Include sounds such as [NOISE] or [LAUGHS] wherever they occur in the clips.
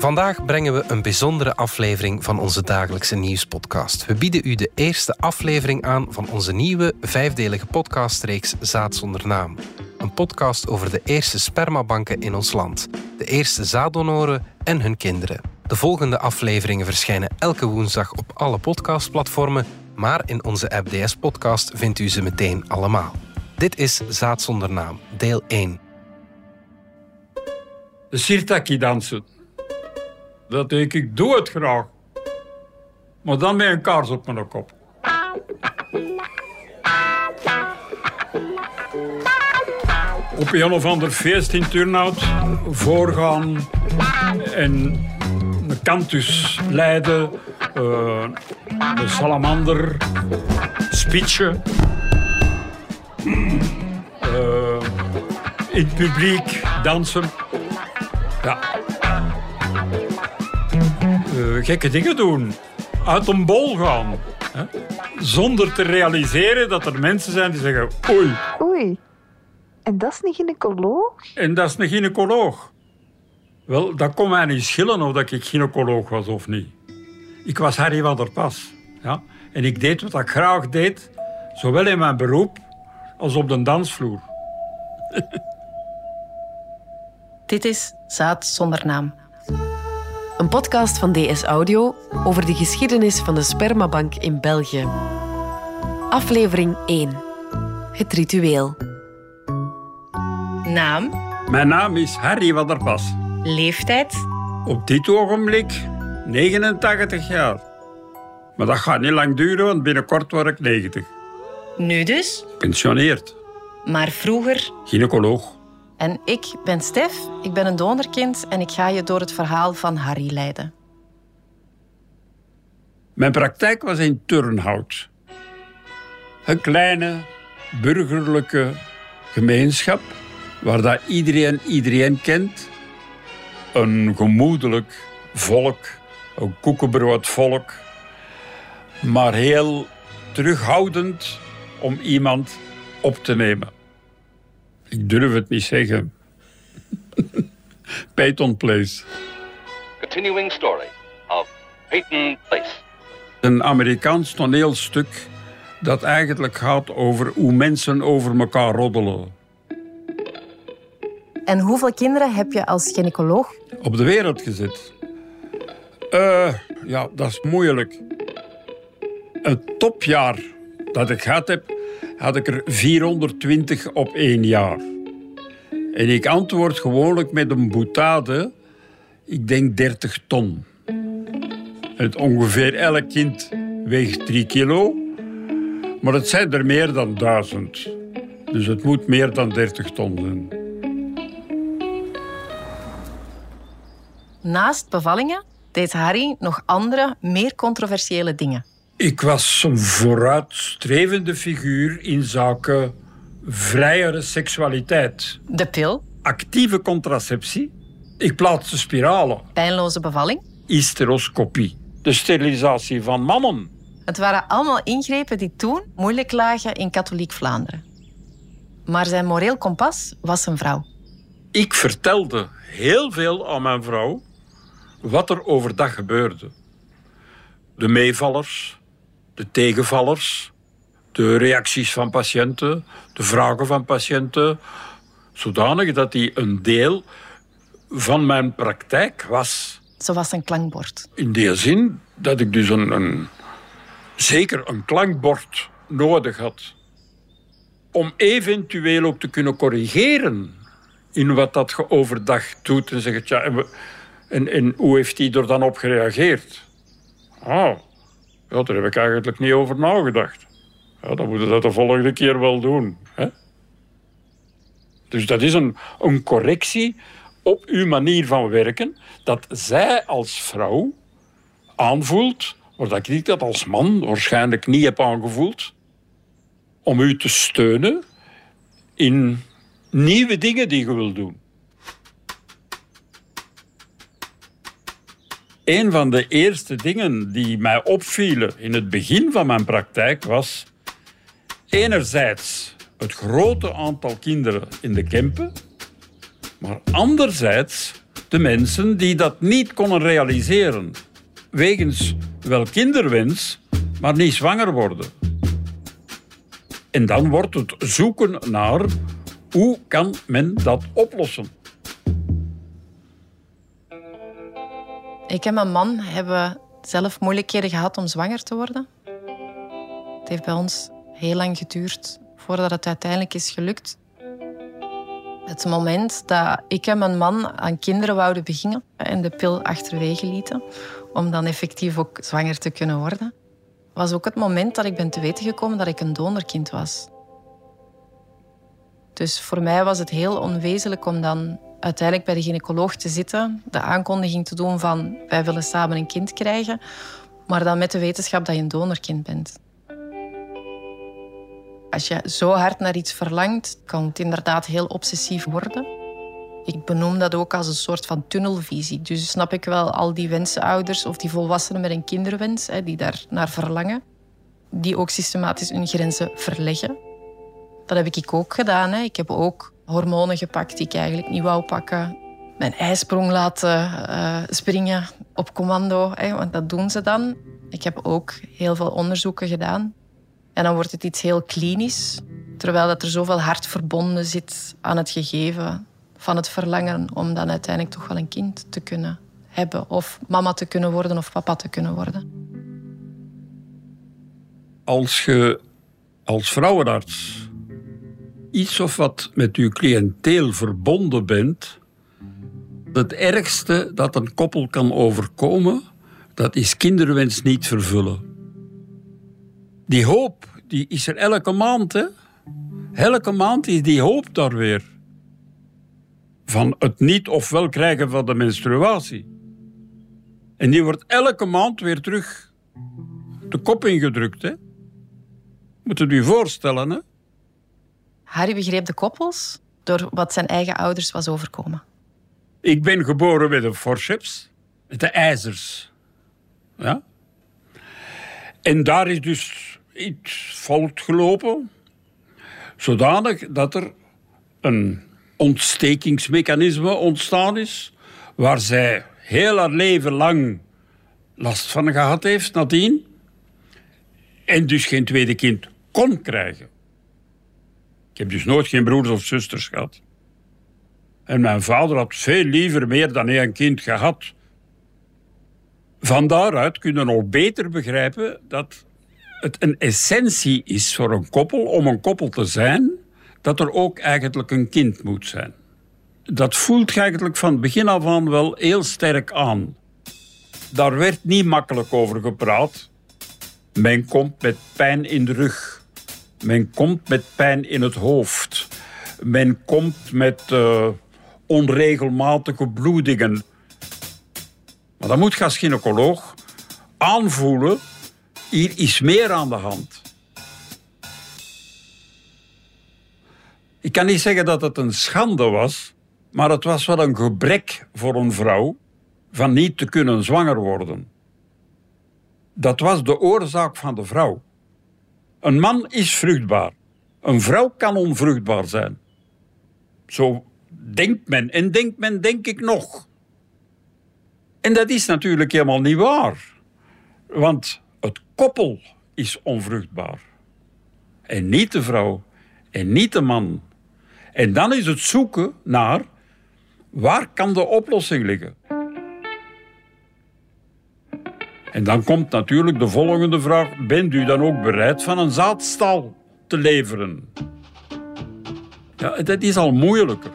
Vandaag brengen we een bijzondere aflevering van onze dagelijkse nieuwspodcast. We bieden u de eerste aflevering aan van onze nieuwe vijfdelige podcastreeks Zaad zonder naam. Een podcast over de eerste spermabanken in ons land, de eerste zaaddonoren en hun kinderen. De volgende afleveringen verschijnen elke woensdag op alle podcastplatformen, maar in onze app DS Podcast vindt u ze meteen allemaal. Dit is Zaad zonder naam, deel 1. De sirtaki dansen. Dat denk ik, doe het graag. Maar dan met een kaars op mijn kop. Op een of ander feest in Turnhout voorgaan en een kantus leiden, uh, een salamander, spitsen. Uh, in het publiek dansen. Ja. Uh, gekke dingen doen. Uit een bol gaan. Hè? Zonder te realiseren dat er mensen zijn die zeggen... Oei. Oei. En dat is een gynaecoloog? En dat is een gynaecoloog. Wel, dat kon mij niet schillen of dat ik gynaecoloog was of niet. Ik was Harry van der Pas. Ja? En ik deed wat ik graag deed. Zowel in mijn beroep als op de dansvloer. [LAUGHS] Dit is Zaad zonder naam. Een podcast van DS Audio over de geschiedenis van de spermabank in België. Aflevering 1. Het ritueel. Naam, Mijn naam is Harry van der Pas. leeftijd, Op dit ogenblik 89 jaar. Maar dat gaat niet lang duren, want binnenkort word ik 90. nu dus, Pensioneerd. maar vroeger Gynaecoloog. En ik ben Stef, ik ben een donorkind en ik ga je door het verhaal van Harry leiden. Mijn praktijk was in Turnhout. Een kleine burgerlijke gemeenschap waar dat iedereen iedereen kent. Een gemoedelijk volk, een koekenbroodvolk, maar heel terughoudend om iemand op te nemen. Ik durf het niet zeggen. [LAUGHS] Peyton Place. Continuing story of Peyton Place. Een Amerikaans toneelstuk dat eigenlijk gaat over hoe mensen over elkaar roddelen. En hoeveel kinderen heb je als gynaecoloog? Op de wereld gezet. Eh, ja, dat is moeilijk. Het topjaar dat ik gehad heb, had ik er 420 op één jaar. En ik antwoord gewoonlijk met een boutade, ik denk 30 ton. Het ongeveer elk kind weegt 3 kilo, maar het zijn er meer dan duizend. Dus het moet meer dan 30 ton zijn. Naast bevallingen deed Harry nog andere, meer controversiële dingen. Ik was een vooruitstrevende figuur in zaken vrijere seksualiteit. De pil, Actieve contraceptie. Ik plaatste spiralen. pijnloze bevalling. Hysteroscopie. De sterilisatie van mannen. Het waren allemaal ingrepen die toen moeilijk lagen in katholiek Vlaanderen. Maar zijn moreel kompas was zijn vrouw. Ik vertelde heel veel aan mijn vrouw wat er overdag gebeurde. De meevallers, de tegenvallers, de reacties van patiënten, de vragen van patiënten, zodanig dat die een deel van mijn praktijk was. Ze was een klankbord. In die zin dat ik dus een, een, zeker een klankbord nodig had. Om eventueel ook te kunnen corrigeren in wat dat je overdag doet. En zeggen, ja, en, en, hoe heeft hij er dan op gereageerd? Ah, ja, daar heb ik eigenlijk niet over nagedacht. Ja, dan moeten we dat de volgende keer wel doen. Hè? Dus dat is een, een correctie op uw manier van werken, dat zij als vrouw aanvoelt, maar dat ik dat als man waarschijnlijk niet heb aangevoeld, om u te steunen in nieuwe dingen die je wil doen. Een van de eerste dingen die mij opvielen in het begin van mijn praktijk was enerzijds het grote aantal kinderen in de Kempen, maar anderzijds de mensen die dat niet konden realiseren. Wegens wel kinderwens, maar niet zwanger worden. En dan wordt het zoeken naar hoe kan men dat oplossen. Ik en mijn man hebben zelf moeilijkheden gehad om zwanger te worden. Het heeft bij ons heel lang geduurd voordat het uiteindelijk is gelukt. Het moment dat ik en mijn man aan kinderen wouden beginnen en de pil achterwege lieten, om dan effectief ook zwanger te kunnen worden, was ook het moment dat ik ben te weten gekomen dat ik een donorkind was. Dus voor mij was het heel onwezenlijk om dan uiteindelijk bij de gynaecoloog te zitten, de aankondiging te doen van wij willen samen een kind krijgen, maar dan met de wetenschap dat je een donorkind bent. Als je zo hard naar iets verlangt, kan het inderdaad heel obsessief worden. Ik benoem dat ook als een soort van tunnelvisie. Dus snap ik wel al die wensenouders of die volwassenen met een kinderwens, die daar naar verlangen, die ook systematisch hun grenzen verleggen. Dat heb ik ook gedaan. Ik heb ook hormonen gepakt die ik eigenlijk niet wou pakken. Mijn ijsprong laten uh, springen op commando, hè, want dat doen ze dan. Ik heb ook heel veel onderzoeken gedaan. En dan wordt het iets heel klinisch, terwijl dat er zoveel hart verbonden zit aan het gegeven van het verlangen om dan uiteindelijk toch wel een kind te kunnen hebben. Of mama te kunnen worden of papa te kunnen worden. Als je als vrouwenarts iets of wat met uw cliënteel verbonden bent, het ergste dat een koppel kan overkomen, dat is kinderwens niet vervullen. Die hoop, die is er elke maand, hè? Elke maand is die hoop daar weer. Van het niet of wel krijgen van de menstruatie. En die wordt elke maand weer terug de kop ingedrukt, hè? Moet je u voorstellen, hè? Harry begreep de koppels door wat zijn eigen ouders was overkomen. Ik ben geboren met een forceps, met de ijzers. Ja? En daar is dus iets fout gelopen, zodanig dat er een ontstekingsmechanisme ontstaan is, waar zij heel haar leven lang last van gehad heeft nadien, en dus geen tweede kind kon krijgen. Heb dus nooit geen broers of zusters gehad. En mijn vader had veel liever meer dan één kind gehad. Van daaruit kunnen we nog beter begrijpen dat het een essentie is voor een koppel, om een koppel te zijn, dat er ook eigenlijk een kind moet zijn. Dat voelt eigenlijk van begin af aan wel heel sterk aan. Daar werd niet makkelijk over gepraat. Men komt met pijn in de rug. Men komt met pijn in het hoofd. Men komt met uh, onregelmatige bloedingen. Maar dan moet je als gynaecoloog aanvoelen hier is meer aan de hand. Ik kan niet zeggen dat het een schande was, maar het was wel een gebrek voor een vrouw van niet te kunnen zwanger worden. Dat was de oorzaak van de vrouw. Een man is vruchtbaar. Een vrouw kan onvruchtbaar zijn. Zo denkt men en denkt men, denk ik nog. En dat is natuurlijk helemaal niet waar. Want het koppel is onvruchtbaar. En niet de vrouw en niet de man. En dan is het zoeken naar waar kan de oplossing liggen. En dan komt natuurlijk de volgende vraag: bent u dan ook bereid van een zaadstal te leveren? Ja, dat is al moeilijker.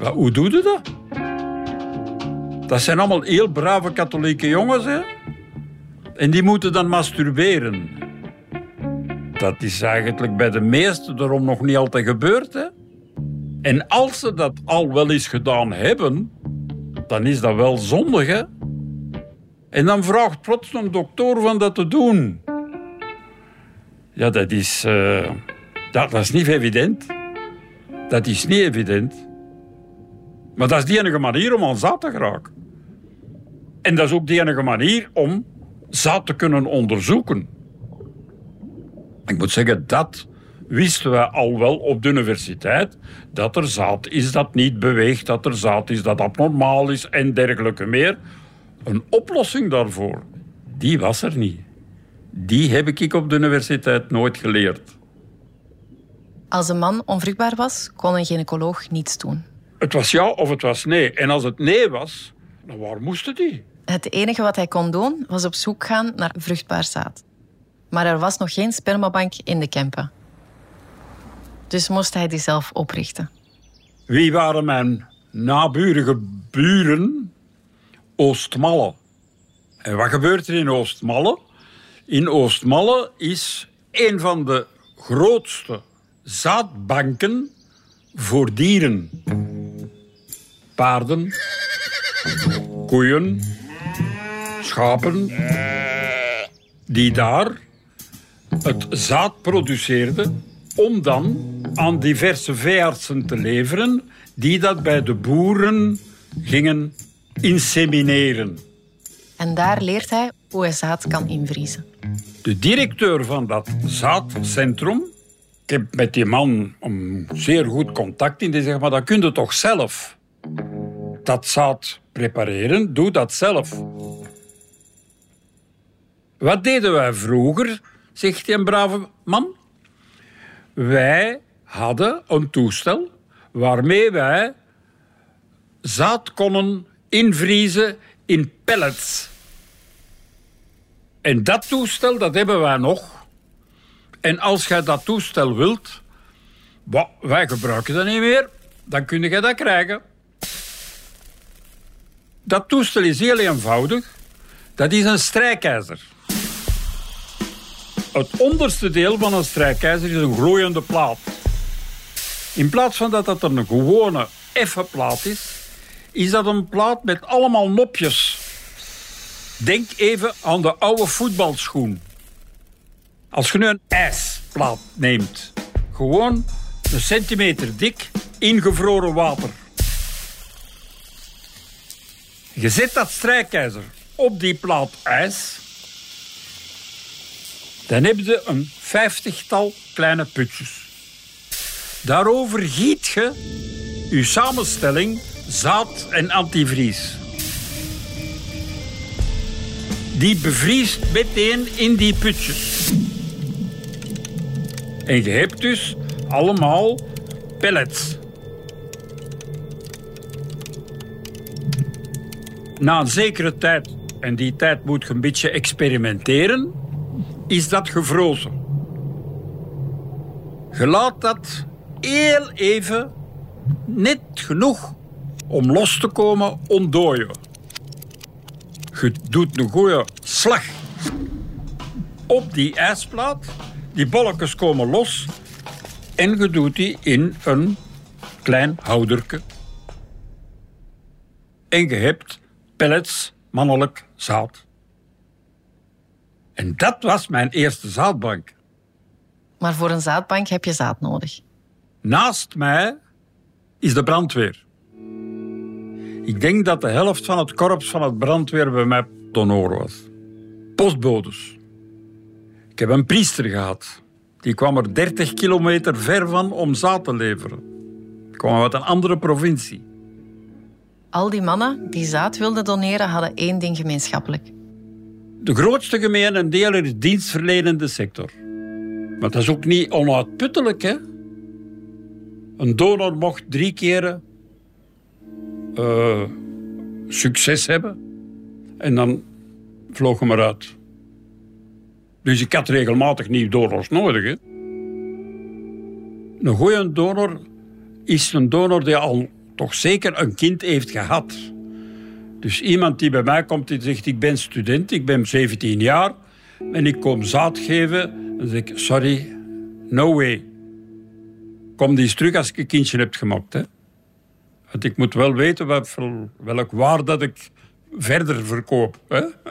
Maar hoe doe je dat? Dat zijn allemaal heel brave katholieke jongens, hè? En die moeten dan masturberen. Dat is eigenlijk bij de meesten daarom nog niet altijd gebeurd. Hè? En als ze dat al wel eens gedaan hebben, dan is dat wel zondig. Hè? En dan vraagt plots een dokter van dat te doen. Ja, dat is, uh, dat, is niet evident. Dat is niet evident. Maar dat is de enige manier om aan zaad te geraken. En dat is ook de enige manier om zaad te kunnen onderzoeken. Ik moet zeggen, dat wisten we al wel op de universiteit dat er zaad is dat niet beweegt, dat er zaad is dat abnormaal is en dergelijke meer. Een oplossing daarvoor, die was er niet. Die heb ik op de universiteit nooit geleerd. Als een man onvruchtbaar was, kon een gynaecoloog niets doen. Het was ja of het was nee. En als het nee was, dan waar moesten die? Het enige wat hij kon doen, was op zoek gaan naar vruchtbaar zaad. Maar er was nog geen spermabank in de Kempen. Dus moest hij die zelf oprichten. Wie waren mijn naburige buren? Oostmalle. En wat gebeurt er in Oostmalle? In Oostmalle is een van de grootste zaadbanken voor dieren. Paarden, koeien, schapen, die daar het zaad produceerden om dan aan diverse veeartsen te leveren die dat bij de boeren gingen insemineren. En daar leert hij hoe hij zaad kan invriezen. De directeur van dat zaadcentrum, ik heb met die man een zeer goed contact in, die zegt, maar dat kun je toch zelf? Dat zaad prepareren, doe dat zelf. Wat deden wij vroeger, zegt die een brave man? Wij hadden een toestel waarmee wij zaad konden invriezen in pellets. En dat toestel, dat hebben wij nog. En als jij dat toestel wilt, bah, wij gebruiken dat niet meer, dan kun je dat krijgen. Dat toestel is heel eenvoudig. Dat is een strijkijzer. Het onderste deel van een strijkijzer is een glooiende plaat. In plaats van dat dat een gewone effe plaat is, is dat een plaat met allemaal nopjes. Denk even aan de oude voetbalschoen. Als je nu een ijsplaat neemt, gewoon een centimeter dik, ingevroren water. Je zet dat strijkijzer op die plaat ijs. Dan heb je een vijftigtal kleine putjes. Daarover giet je je samenstelling zaad en antivries. Die bevriest meteen in die putjes. En je hebt dus allemaal pellets. Na een zekere tijd, en die tijd moet je een beetje experimenteren, is dat gevrozen. Je laat dat heel even, net genoeg om los te komen, ontdooien. Je doet een goede slag op die ijsplaat. Die bolletjes komen los en je doet die in een klein houderke. En je hebt pellets mannelijk zaad. En dat was mijn eerste zaadbank. Maar voor een zaadbank heb je zaad nodig. Naast mij is de brandweer. Ik denk dat de helft van het korps van het brandweer bij mij was. Postbodes. Ik heb een priester gehad. Die kwam er 30 kilometer ver van om zaad te leveren. Ik kwam uit een andere provincie. Al die mannen die zaad wilden doneren, hadden één ding gemeenschappelijk. De grootste gemene deler is dienstverlenende sector. Maar dat is ook niet onuitputtelijk, hè? Een donor mocht drie keren uh, succes hebben. En dan vloog hem eruit. Dus ik had regelmatig nieuwe donors nodig. Hè? Een goede donor is een donor die al toch zeker een kind heeft gehad. Dus iemand die bij mij komt en zegt: Ik ben student, ik ben 17 jaar en ik kom zaad geven. Dan zeg ik: Sorry, no way. Kom die eens terug als ik een kindje heb gemaakt. Hè? Want ik moet wel weten welk waar dat ik verder verkoop. Hè? [LAUGHS]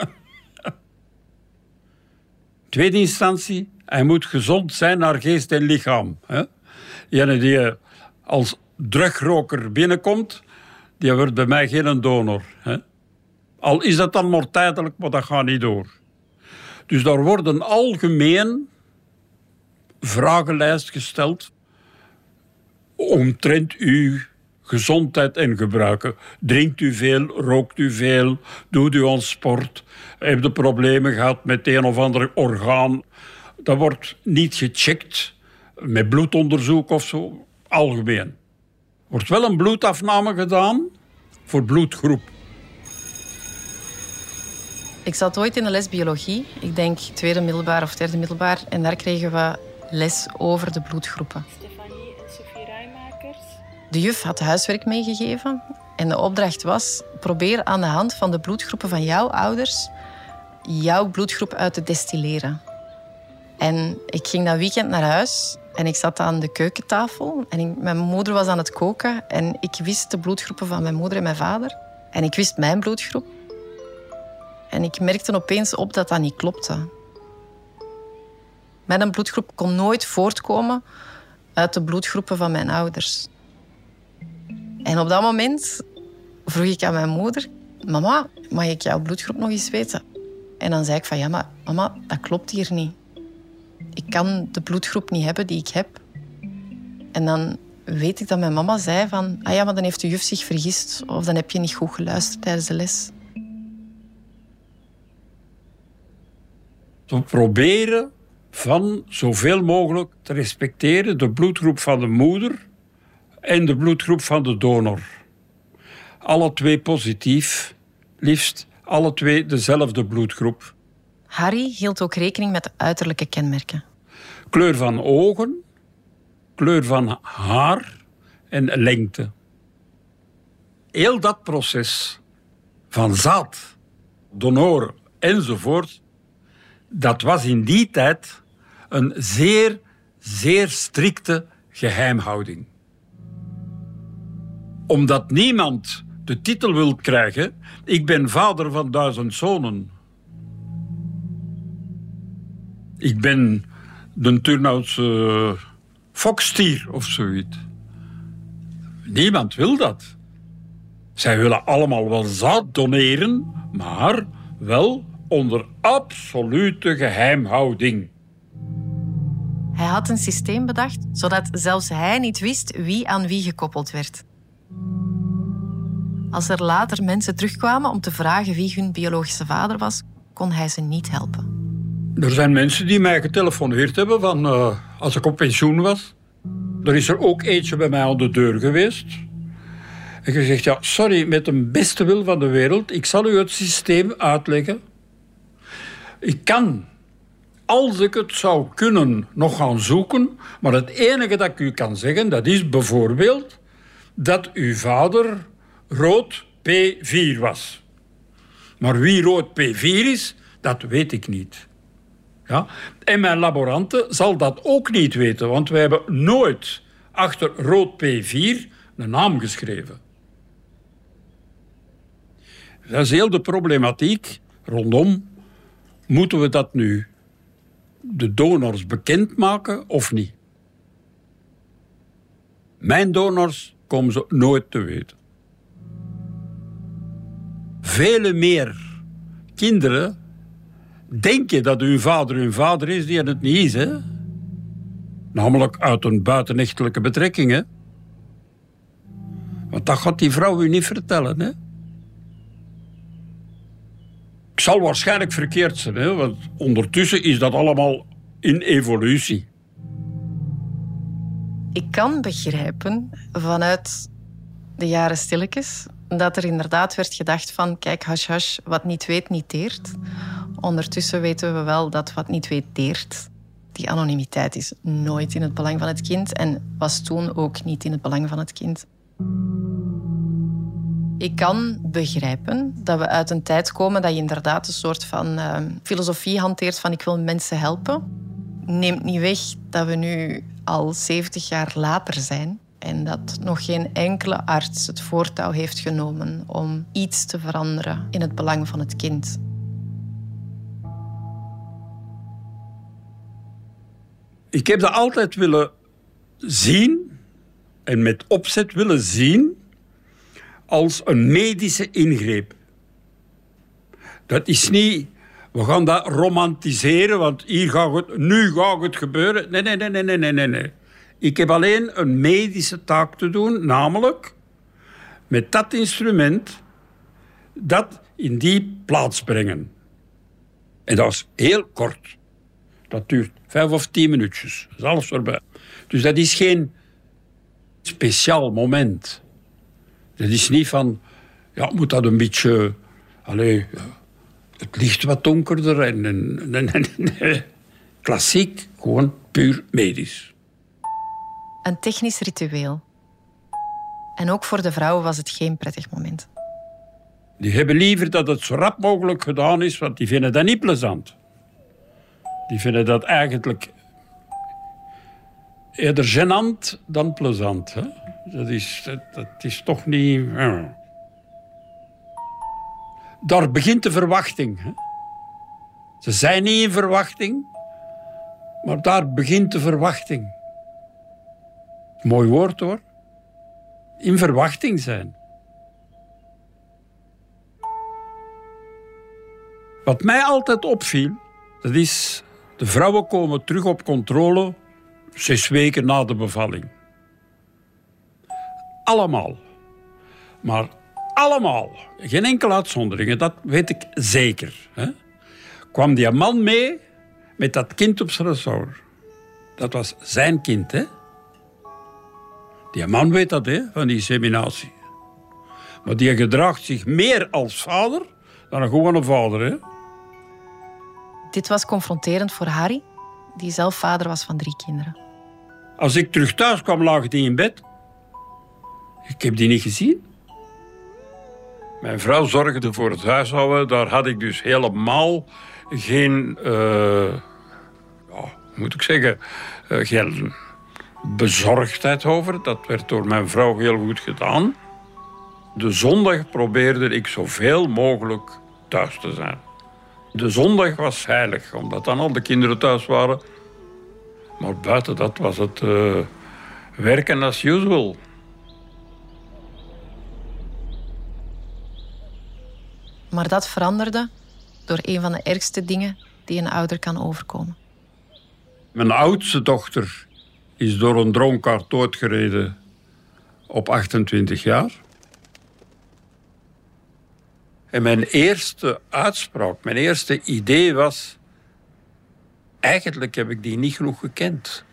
Tweede instantie, hij moet gezond zijn naar geest en lichaam. Hè? Die als drugroker binnenkomt, die wordt bij mij geen donor. Hè? Al is dat dan maar tijdelijk, maar dat gaat niet door. Dus daar worden algemeen vragenlijst gesteld omtrent uw gezondheid en gebruiken. Drinkt u veel, rookt u veel, doet u aan sport, hebt u problemen gehad met een of ander orgaan. Dat wordt niet gecheckt met bloedonderzoek of zo, algemeen. Wordt wel een bloedafname gedaan voor bloedgroep. Ik zat ooit in de les biologie, ik denk tweede middelbaar of derde middelbaar, en daar kregen we les over de bloedgroepen. De juf had huiswerk meegegeven en de opdracht was: probeer aan de hand van de bloedgroepen van jouw ouders jouw bloedgroep uit te destilleren. En ik ging dat weekend naar huis en ik zat aan de keukentafel en ik- mijn moeder was aan het koken en ik wist de bloedgroepen van mijn moeder en mijn vader en ik wist mijn bloedgroep. En ik merkte opeens op dat dat niet klopte. Mijn bloedgroep kon nooit voortkomen uit de bloedgroepen van mijn ouders. En op dat moment vroeg ik aan mijn moeder: Mama, mag ik jouw bloedgroep nog eens weten? En dan zei ik van ja, maar mama, dat klopt hier niet. Ik kan de bloedgroep niet hebben die ik heb. En dan weet ik dat mijn mama zei van ah ja, maar dan heeft de juf zich vergist of dan heb je niet goed geluisterd tijdens de les. We proberen van zoveel mogelijk te respecteren de bloedgroep van de moeder en de bloedgroep van de donor. Alle twee positief, liefst alle twee dezelfde bloedgroep. Harry hield ook rekening met de uiterlijke kenmerken. Kleur van ogen, kleur van haar en lengte. Heel dat proces van zaad, donoren enzovoort, dat was in die tijd een zeer, zeer strikte geheimhouding. Omdat niemand de titel wil krijgen, ik ben vader van duizend zonen. Ik ben de Turnhoutse fokstier of zoiets. Niemand wil dat. Zij willen allemaal wel zaad doneren, maar wel onder absolute geheimhouding. Hij had een systeem bedacht zodat zelfs hij niet wist wie aan wie gekoppeld werd. Als er later mensen terugkwamen om te vragen wie hun biologische vader was, kon hij ze niet helpen. Er zijn mensen die mij getelefoneerd hebben van eh, als ik op pensioen was. Er is er ook eentje bij mij aan de deur geweest. En gezegd, ja, sorry, met de beste wil van de wereld, ik zal u het systeem uitleggen. Ik kan, als ik het zou kunnen, nog gaan zoeken. Maar het enige dat ik u kan zeggen, dat is bijvoorbeeld dat uw vader rood P4 was. Maar wie rood P4 is, dat weet ik niet. Ja? En mijn laborante zal dat ook niet weten, want wij hebben nooit achter rood P4 een naam geschreven. Dat is heel de problematiek rondom. Moeten we dat nu de donors bekendmaken of niet? Mijn donors komen ze nooit te weten. Vele meer kinderen denken dat hun vader hun vader is, die het niet is. Hè? Namelijk uit een buitenechtelijke betrekking. Hè? Want dat gaat die vrouw u niet vertellen. Hè? Ik zal waarschijnlijk verkeerd zijn, hè? want ondertussen is dat allemaal in evolutie. Ik kan begrijpen vanuit de jaren stilletjes dat er inderdaad werd gedacht van kijk, hash hash, wat niet weet, niet deert. Ondertussen weten we wel dat wat niet weet, deert. Die anonimiteit is nooit in het belang van het kind en was toen ook niet in het belang van het kind. Ik kan begrijpen dat we uit een tijd komen dat je inderdaad een soort van uh, filosofie hanteert van ik wil mensen helpen. Neemt niet weg dat we nu al 70 jaar later zijn en dat nog geen enkele arts het voortouw heeft genomen om iets te veranderen in het belang van het kind. Ik heb dat altijd willen zien en met opzet willen zien als een medische ingreep. Dat is niet we gaan dat romantiseren, want hier gaat het, nu gaat het gebeuren. Nee, nee, nee, nee, nee, nee, nee. Ik heb alleen een medische taak te doen, namelijk met dat instrument dat in die plaats brengen. En dat is heel kort. Dat duurt vijf of tien minuutjes. Dat is alles voorbij. Dus dat is geen speciaal moment. Dat is niet van, ja, moet dat een beetje... Allez, het licht wat donkerder en... en, en, en- nee. Klassiek, gewoon puur medisch. Een technisch ritueel. En ook voor de vrouwen was het geen prettig moment. Die hebben liever dat het zo rap mogelijk gedaan is, want die vinden dat niet plezant. Die vinden dat eigenlijk eerder gênant dan plezant. Hè? Dat, is, dat, dat is toch niet... Daar begint de verwachting. Hè? Ze zijn niet in verwachting, maar daar begint de verwachting. Mooi woord hoor. In verwachting zijn. Wat mij altijd opviel, dat is... De vrouwen komen terug op controle zes weken na de bevalling. Allemaal. Maar allemaal. Geen enkele uitzonderingen, dat weet ik zeker. Hè? Kwam die man mee met dat kind op zijn ressort. Dat was zijn kind, hè? Die man weet dat, hè, van die seminatie. Maar die gedraagt zich meer als vader dan een gewone vader, hè? Dit was confronterend voor Harry, die zelf vader was van drie kinderen. Als ik terug thuis kwam, lag die in bed. Ik heb die niet gezien. Mijn vrouw zorgde voor het huishouden. Daar had ik dus helemaal geen, eh, ja, hoe moet ik zeggen, eh, geen bezorgdheid over. Dat werd door mijn vrouw heel goed gedaan. De zondag probeerde ik zoveel mogelijk thuis te zijn. De zondag was heilig, omdat dan al de kinderen thuis waren. Maar buiten dat was het eh, werken as usual. Maar dat veranderde door een van de ergste dingen die een ouder kan overkomen. Mijn oudste dochter is door een dronkaard doodgereden op 28 jaar. En mijn eerste uitspraak, mijn eerste idee was... Eigenlijk heb ik die niet genoeg gekend.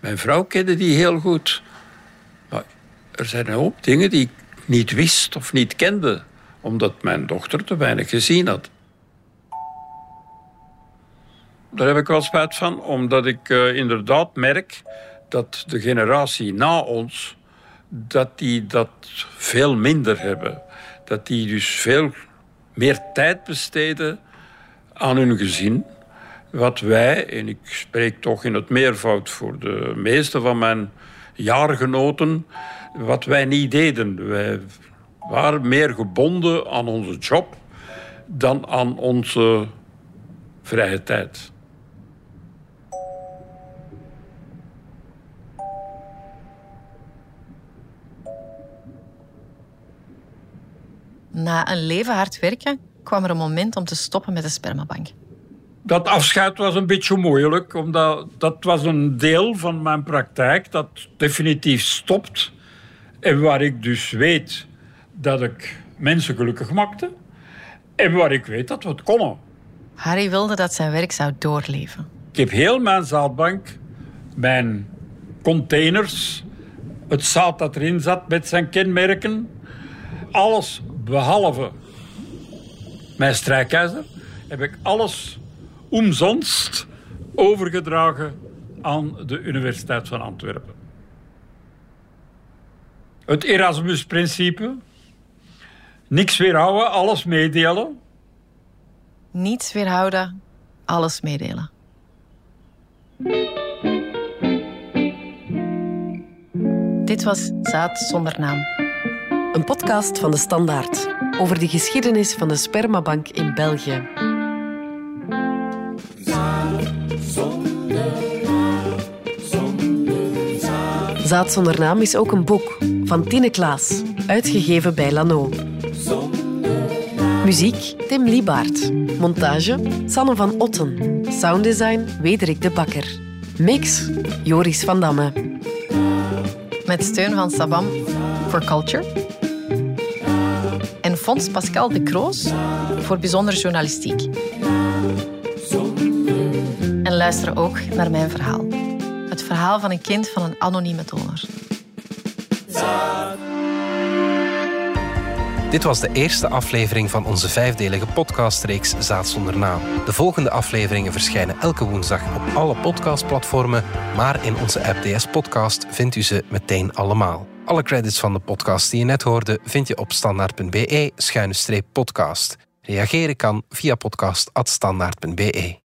Mijn vrouw kende die heel goed. Maar er zijn een hoop dingen die ik niet wist of niet kende... omdat mijn dochter te weinig gezien had. Daar heb ik wel spijt van, omdat ik eh, inderdaad merk dat de generatie na ons dat die dat veel minder hebben. Dat die dus veel meer tijd besteden aan hun gezin. Wat wij, en ik spreek toch in het meervoud voor de meeste van mijn jaargenoten, wat wij niet deden. Wij waren meer gebonden aan onze job dan aan onze vrije tijd. Na een leven hard werken kwam er een moment om te stoppen met de spermabank. Dat afscheid was een beetje moeilijk, omdat dat was een deel van mijn praktijk dat definitief stopt. En waar ik dus weet dat ik mensen gelukkig maakte. En waar ik weet dat we het konden. Harry wilde dat zijn werk zou doorleven. Ik heb heel mijn zaadbank, mijn containers, het zaad dat erin zat met zijn kenmerken, alles behalve mijn strijkijzer, heb ik alles omzonst overgedragen aan de Universiteit van Antwerpen. Het Erasmus-principe. Niks weerhouden, alles meedelen. Niets weerhouden, alles meedelen. Dit was Zaad zonder naam. Een podcast van de Standaard over de geschiedenis van de spermabank in België. Zaad zonder naam is ook een boek van Tine Klaas, uitgegeven bij Lano. Muziek Tim Liebaert. Montage Sanne van Otten. Sounddesign Wederik de Bakker. Mix Joris van Damme. Met steun van Sabam for Culture. En Fonds Pascal de Kroos voor bijzondere journalistiek. En luister ook naar mijn verhaal. Het verhaal van een kind van een anonieme donor. Dit was de eerste aflevering van onze vijfdelige podcastreeks Zaad zonder naam. De volgende afleveringen verschijnen elke woensdag op alle podcastplatformen, maar in onze app DS Podcast vindt u ze meteen allemaal. Alle credits van de podcast die je net hoorde vind je op standaard.be-podcast. Reageren kan via podcast.standaard.be.